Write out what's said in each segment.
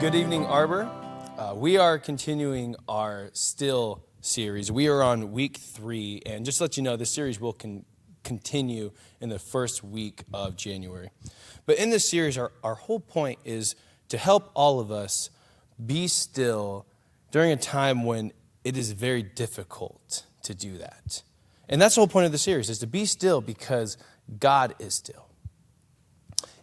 Good evening, Arbor. Uh, we are continuing our Still series. We are on week three, and just to let you know, this series will con- continue in the first week of January. But in this series, our, our whole point is to help all of us be still during a time when it is very difficult to do that. And that's the whole point of the series, is to be still because God is still.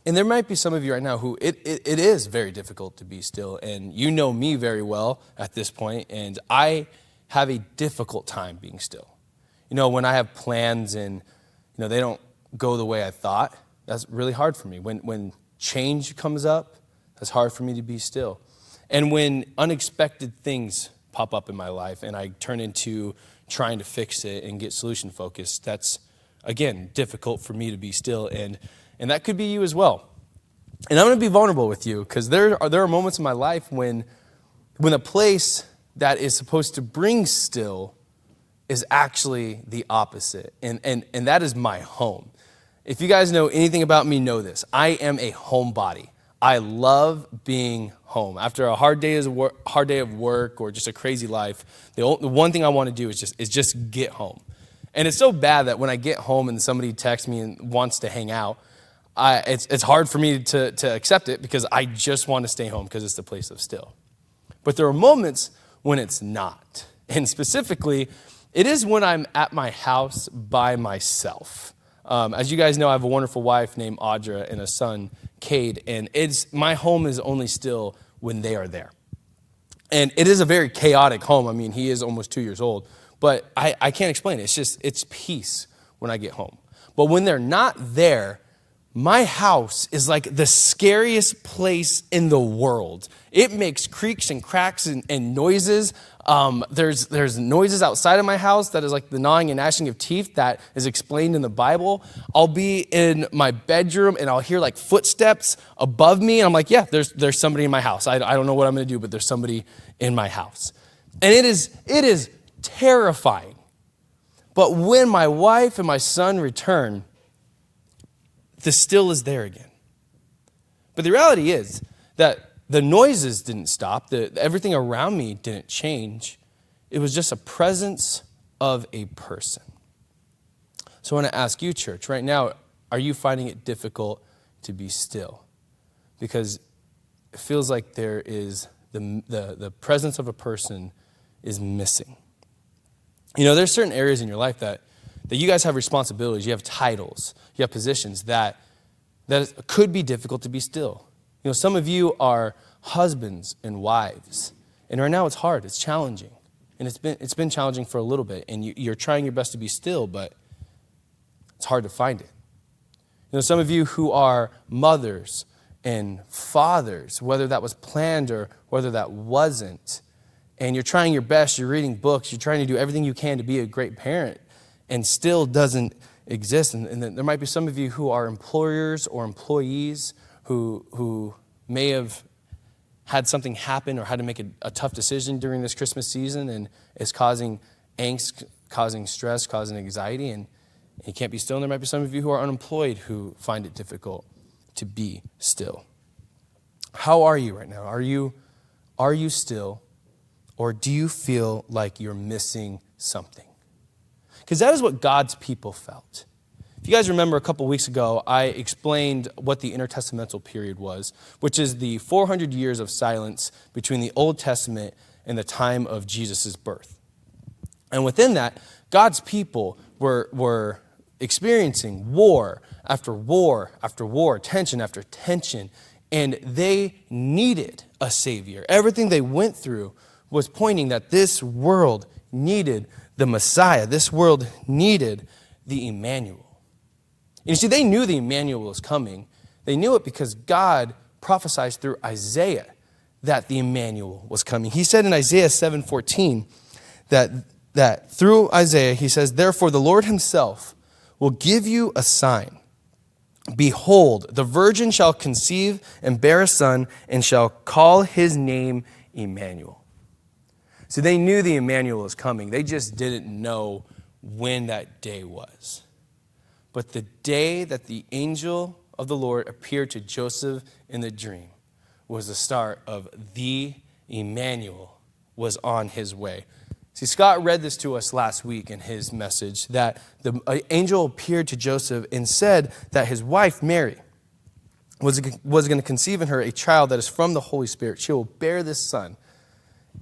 And there might be some of you right now who it, it, it is very difficult to be still. And you know me very well at this point, and I have a difficult time being still. You know, when I have plans and you know they don't go the way I thought, that's really hard for me. When when change comes up, that's hard for me to be still. And when unexpected things pop up in my life and I turn into trying to fix it and get solution focused, that's again difficult for me to be still and and that could be you as well. And I'm going to be vulnerable with you because there are, there are moments in my life when, when a place that is supposed to bring still is actually the opposite. And, and, and that is my home. If you guys know anything about me, know this. I am a homebody. I love being home. After a hard day, work, hard day of work or just a crazy life, the one thing I want to do is just, is just get home. And it's so bad that when I get home and somebody texts me and wants to hang out, I, it's, it's hard for me to, to accept it because I just want to stay home because it's the place of still. But there are moments when it's not. And specifically, it is when I'm at my house by myself. Um, as you guys know, I have a wonderful wife named Audra and a son, Cade, and it's, my home is only still when they are there. And it is a very chaotic home. I mean, he is almost two years old, but I, I can't explain it. It's just, it's peace when I get home. But when they're not there, my house is like the scariest place in the world. It makes creaks and cracks and, and noises. Um, there's, there's noises outside of my house that is like the gnawing and gnashing of teeth that is explained in the Bible. I'll be in my bedroom and I'll hear like footsteps above me. And I'm like, yeah, there's, there's somebody in my house. I, I don't know what I'm going to do, but there's somebody in my house. And it is, it is terrifying. But when my wife and my son return, the still is there again. But the reality is that the noises didn't stop, the, everything around me didn't change. It was just a presence of a person. So I want to ask you, church, right now, are you finding it difficult to be still? Because it feels like there is the, the, the presence of a person is missing. You know, there's certain areas in your life that that you guys have responsibilities, you have titles, you have positions that, that could be difficult to be still. You know, some of you are husbands and wives, and right now it's hard, it's challenging. And it's been, it's been challenging for a little bit, and you, you're trying your best to be still, but it's hard to find it. You know, some of you who are mothers and fathers, whether that was planned or whether that wasn't, and you're trying your best, you're reading books, you're trying to do everything you can to be a great parent, and still doesn't exist. And, and there might be some of you who are employers or employees who, who may have had something happen or had to make a, a tough decision during this Christmas season and is causing angst, causing stress, causing anxiety, and you can't be still. And there might be some of you who are unemployed who find it difficult to be still. How are you right now? Are you, are you still, or do you feel like you're missing something? Because that is what God's people felt. If you guys remember a couple weeks ago, I explained what the intertestamental period was, which is the 400 years of silence between the Old Testament and the time of Jesus' birth. And within that, God's people were, were experiencing war after war after war, tension after tension, and they needed a Savior. Everything they went through was pointing that this world needed the Messiah. This world needed the Emmanuel. And you see, they knew the Emmanuel was coming. They knew it because God prophesied through Isaiah that the Emmanuel was coming. He said in Isaiah 7:14 that, that through Isaiah, he says, Therefore the Lord himself will give you a sign. Behold, the virgin shall conceive and bear a son, and shall call his name Emmanuel. So they knew the Emmanuel was coming. They just didn't know when that day was. But the day that the angel of the Lord appeared to Joseph in the dream was the start of the Emmanuel was on his way. See, Scott read this to us last week in his message that the angel appeared to Joseph and said that his wife, Mary, was, was going to conceive in her a child that is from the Holy Spirit. She will bear this son,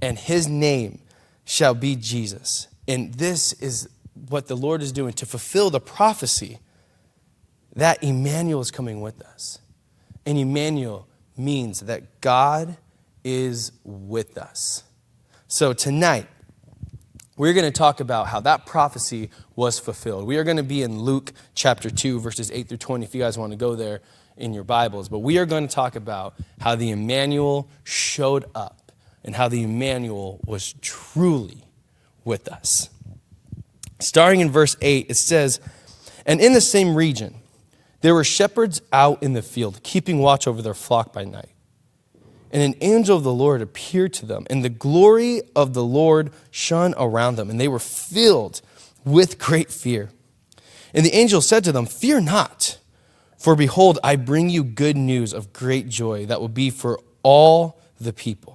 and his name shall be Jesus. And this is what the Lord is doing to fulfill the prophecy that Emmanuel is coming with us. And Emmanuel means that God is with us. So tonight, we're going to talk about how that prophecy was fulfilled. We are going to be in Luke chapter 2, verses 8 through 20, if you guys want to go there in your Bibles. But we are going to talk about how the Emmanuel showed up and how the Emmanuel was truly with us. Starting in verse 8, it says, And in the same region, there were shepherds out in the field, keeping watch over their flock by night. And an angel of the Lord appeared to them, and the glory of the Lord shone around them, and they were filled with great fear. And the angel said to them, Fear not, for behold, I bring you good news of great joy that will be for all the people.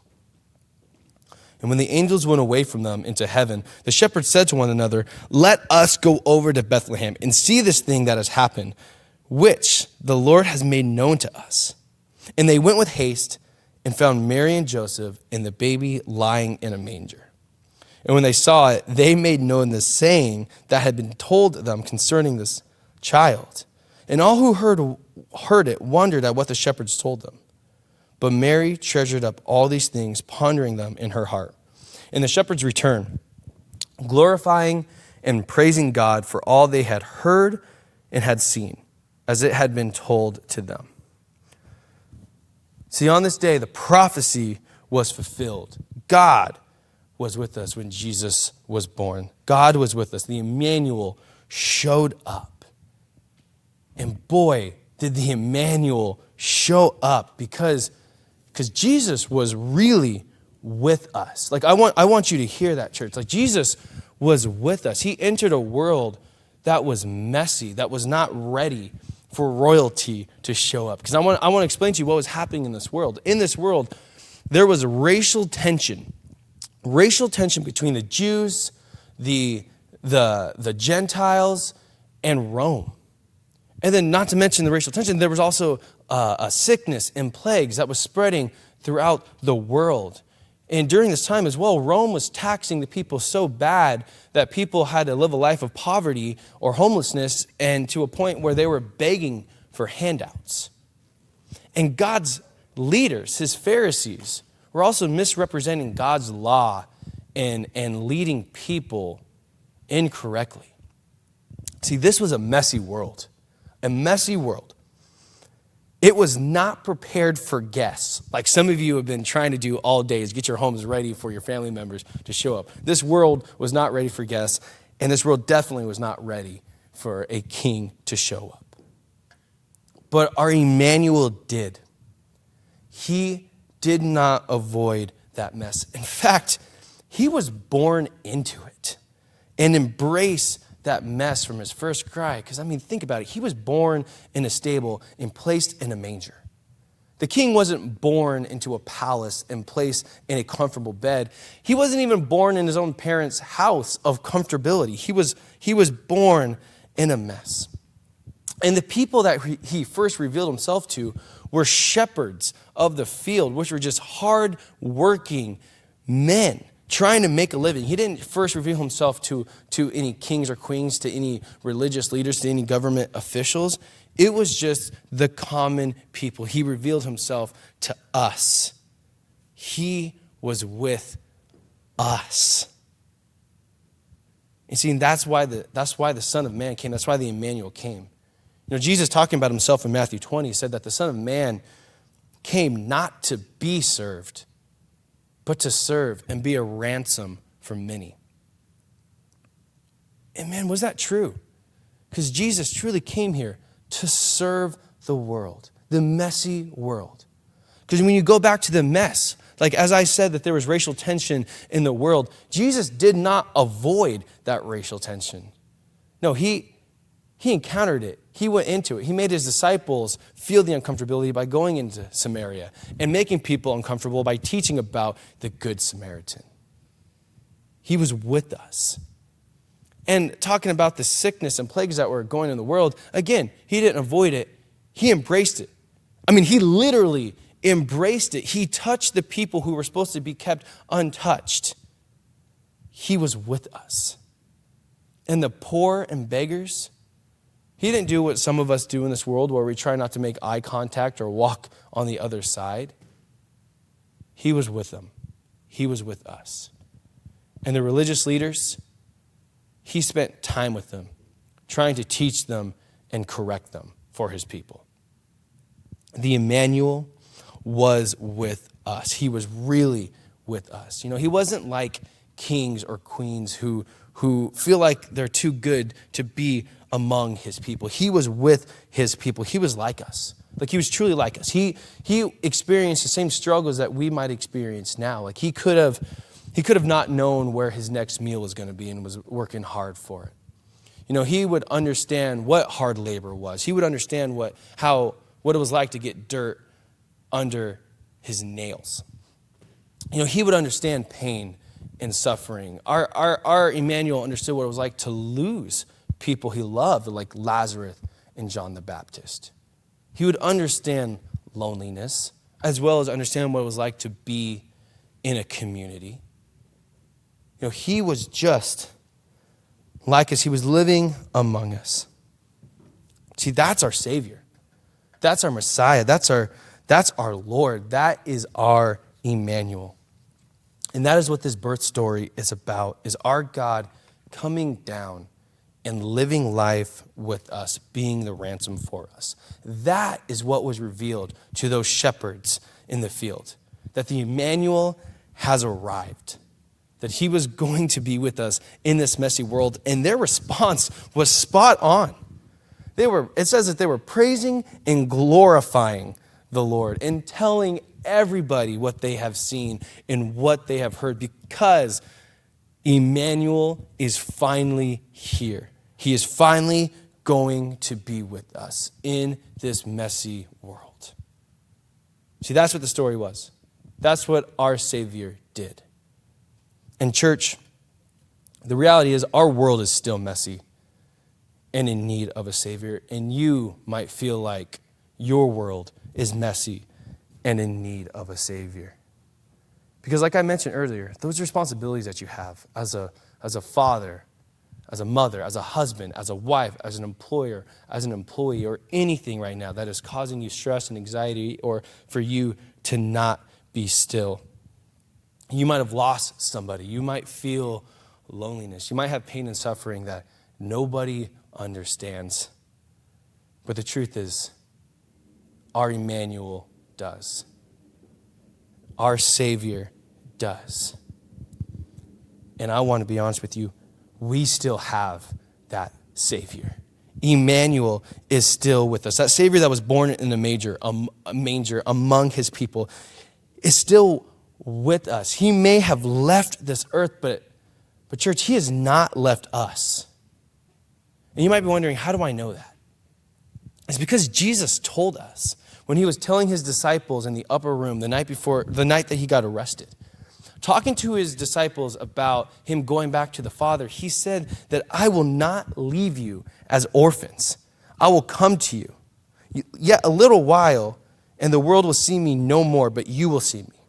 And when the angels went away from them into heaven, the shepherds said to one another, Let us go over to Bethlehem and see this thing that has happened, which the Lord has made known to us. And they went with haste and found Mary and Joseph and the baby lying in a manger. And when they saw it, they made known the saying that had been told them concerning this child. And all who heard, heard it wondered at what the shepherds told them. But Mary treasured up all these things, pondering them in her heart. And the shepherds returned, glorifying and praising God for all they had heard and had seen, as it had been told to them. See, on this day, the prophecy was fulfilled. God was with us when Jesus was born. God was with us. The Emmanuel showed up. And boy, did the Emmanuel show up because because Jesus was really with us. Like I want I want you to hear that church. Like Jesus was with us. He entered a world that was messy, that was not ready for royalty to show up. Because I want, I want to explain to you what was happening in this world. In this world, there was racial tension. Racial tension between the Jews, the, the, the Gentiles, and Rome. And then, not to mention the racial tension, there was also uh, a sickness and plagues that was spreading throughout the world. And during this time as well, Rome was taxing the people so bad that people had to live a life of poverty or homelessness and to a point where they were begging for handouts. And God's leaders, his Pharisees, were also misrepresenting God's law and, and leading people incorrectly. See, this was a messy world, a messy world. It was not prepared for guests, like some of you have been trying to do all day, is get your homes ready for your family members to show up. This world was not ready for guests, and this world definitely was not ready for a king to show up. But our Emmanuel did. He did not avoid that mess. In fact, he was born into it and embraced that mess from his first cry. Because, I mean, think about it. He was born in a stable and placed in a manger. The king wasn't born into a palace and placed in a comfortable bed. He wasn't even born in his own parents' house of comfortability. He was, he was born in a mess. And the people that he first revealed himself to were shepherds of the field, which were just hard working men trying to make a living. He didn't first reveal himself to, to any kings or queens, to any religious leaders, to any government officials. It was just the common people. He revealed himself to us. He was with us. You see, that's why the, that's why the Son of Man came. That's why the Emmanuel came. You know, Jesus talking about himself in Matthew 20 said that the Son of Man came not to be served, but to serve and be a ransom for many. And man, was that true? Because Jesus truly came here to serve the world, the messy world. Because when you go back to the mess, like as I said, that there was racial tension in the world, Jesus did not avoid that racial tension. No, he, he encountered it. He went into it. He made his disciples feel the uncomfortability by going into Samaria and making people uncomfortable by teaching about the Good Samaritan. He was with us. And talking about the sickness and plagues that were going in the world, again, he didn't avoid it, he embraced it. I mean, he literally embraced it. He touched the people who were supposed to be kept untouched. He was with us. And the poor and beggars, he didn't do what some of us do in this world where we try not to make eye contact or walk on the other side. He was with them, he was with us. And the religious leaders, he spent time with them, trying to teach them and correct them for his people. The Emmanuel was with us. He was really with us. You know, he wasn't like kings or queens who, who feel like they're too good to be among his people. He was with his people. He was like us. Like he was truly like us. He he experienced the same struggles that we might experience now. Like he could have he could have not known where his next meal was going to be and was working hard for it. You know, he would understand what hard labor was. He would understand what how what it was like to get dirt under his nails. You know, he would understand pain and suffering. Our, our, our Emmanuel understood what it was like to lose people he loved, like Lazarus and John the Baptist. He would understand loneliness as well as understand what it was like to be in a community. You know, he was just like us, he was living among us. See, that's our Savior. That's our Messiah. That's our, that's our Lord. That is our Emmanuel. And that is what this birth story is about, is our God coming down and living life with us, being the ransom for us. That is what was revealed to those shepherds in the field, that the Emmanuel has arrived, that he was going to be with us in this messy world, and their response was spot on. They were, it says that they were praising and glorifying the Lord and telling everybody what they have seen and what they have heard because Emmanuel is finally here. He is finally going to be with us in this messy world. See, that's what the story was. That's what our Savior did. And, church, the reality is our world is still messy and in need of a Savior. And you might feel like your world is messy and in need of a Savior. Because, like I mentioned earlier, those responsibilities that you have as a, as a father, as a mother, as a husband, as a wife, as an employer, as an employee, or anything right now that is causing you stress and anxiety or for you to not be still. You might have lost somebody. You might feel loneliness. You might have pain and suffering that nobody understands. But the truth is, our Emmanuel does. Our Savior does. And I want to be honest with you, we still have that Savior. Emmanuel is still with us. That Savior that was born in a manger, a manger among his people, is still with us. He may have left this earth, but, but church, he has not left us. And you might be wondering, how do I know that? It's because Jesus told us when he was telling his disciples in the upper room the night before, the night that he got arrested, talking to his disciples about him going back to the Father, he said that I will not leave you as orphans. I will come to you. Yet a little while, and the world will see me no more, but you will see me.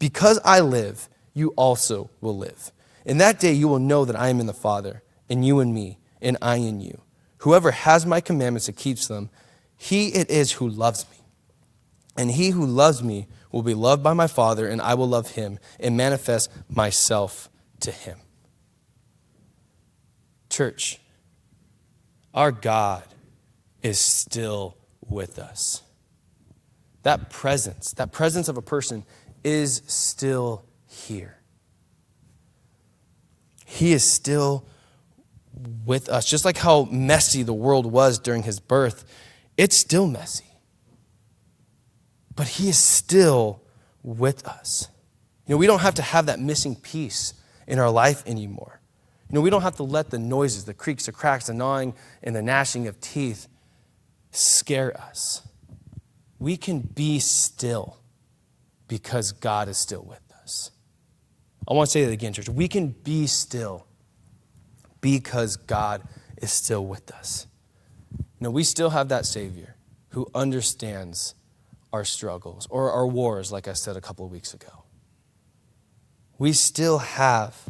Because I live, you also will live. In that day, you will know that I am in the Father, and you in me, and I in you. Whoever has my commandments and keeps them, he it is who loves me. And he who loves me will be loved by my Father, and I will love him and manifest myself to him. Church, our God is still with us. That presence, that presence of a person is still here. He is still with us. Just like how messy the world was during his birth, it's still messy. But he is still with us. You know, we don't have to have that missing piece in our life anymore. You know, we don't have to let the noises, the creaks, the cracks, the gnawing, and the gnashing of teeth scare us. We can be still because God is still with us. I want to say that again, church. We can be still because God is still with us. You know, we still have that Savior who understands our struggles or our wars, like I said a couple of weeks ago. We still have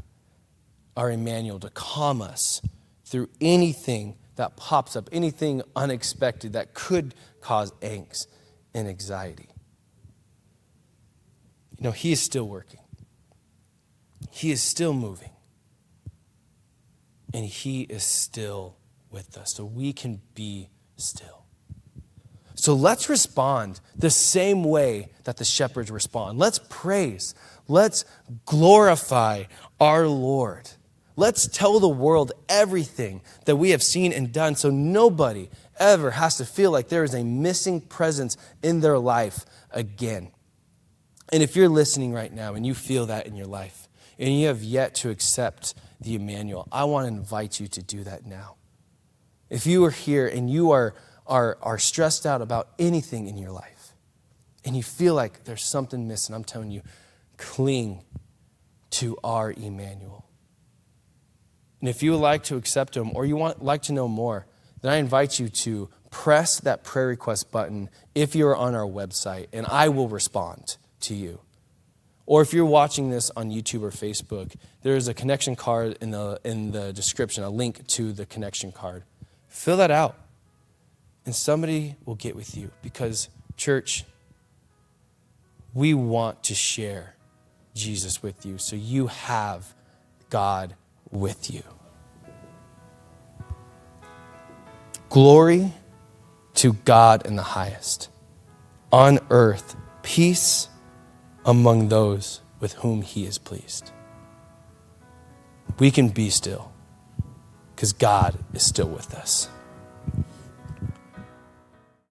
our Emmanuel to calm us through anything that pops up, anything unexpected that could cause angst and anxiety. You know, He is still working, He is still moving, and He is still with us. So we can be still. So let's respond the same way that the shepherds respond. Let's praise. Let's glorify our Lord. Let's tell the world everything that we have seen and done so nobody ever has to feel like there is a missing presence in their life again. And if you're listening right now and you feel that in your life and you have yet to accept the Emmanuel, I want to invite you to do that now. If you are here and you are are, are stressed out about anything in your life and you feel like there's something missing, I'm telling you, cling to our Emmanuel. And if you would like to accept him or you want like to know more, then I invite you to press that prayer request button if you're on our website, and I will respond to you. Or if you're watching this on YouTube or Facebook, there is a connection card in the, in the description, a link to the connection card. Fill that out and somebody will get with you because, church, we want to share Jesus with you so you have God with you. Glory to God in the highest. On earth, peace among those with whom he is pleased. We can be still because God is still with us.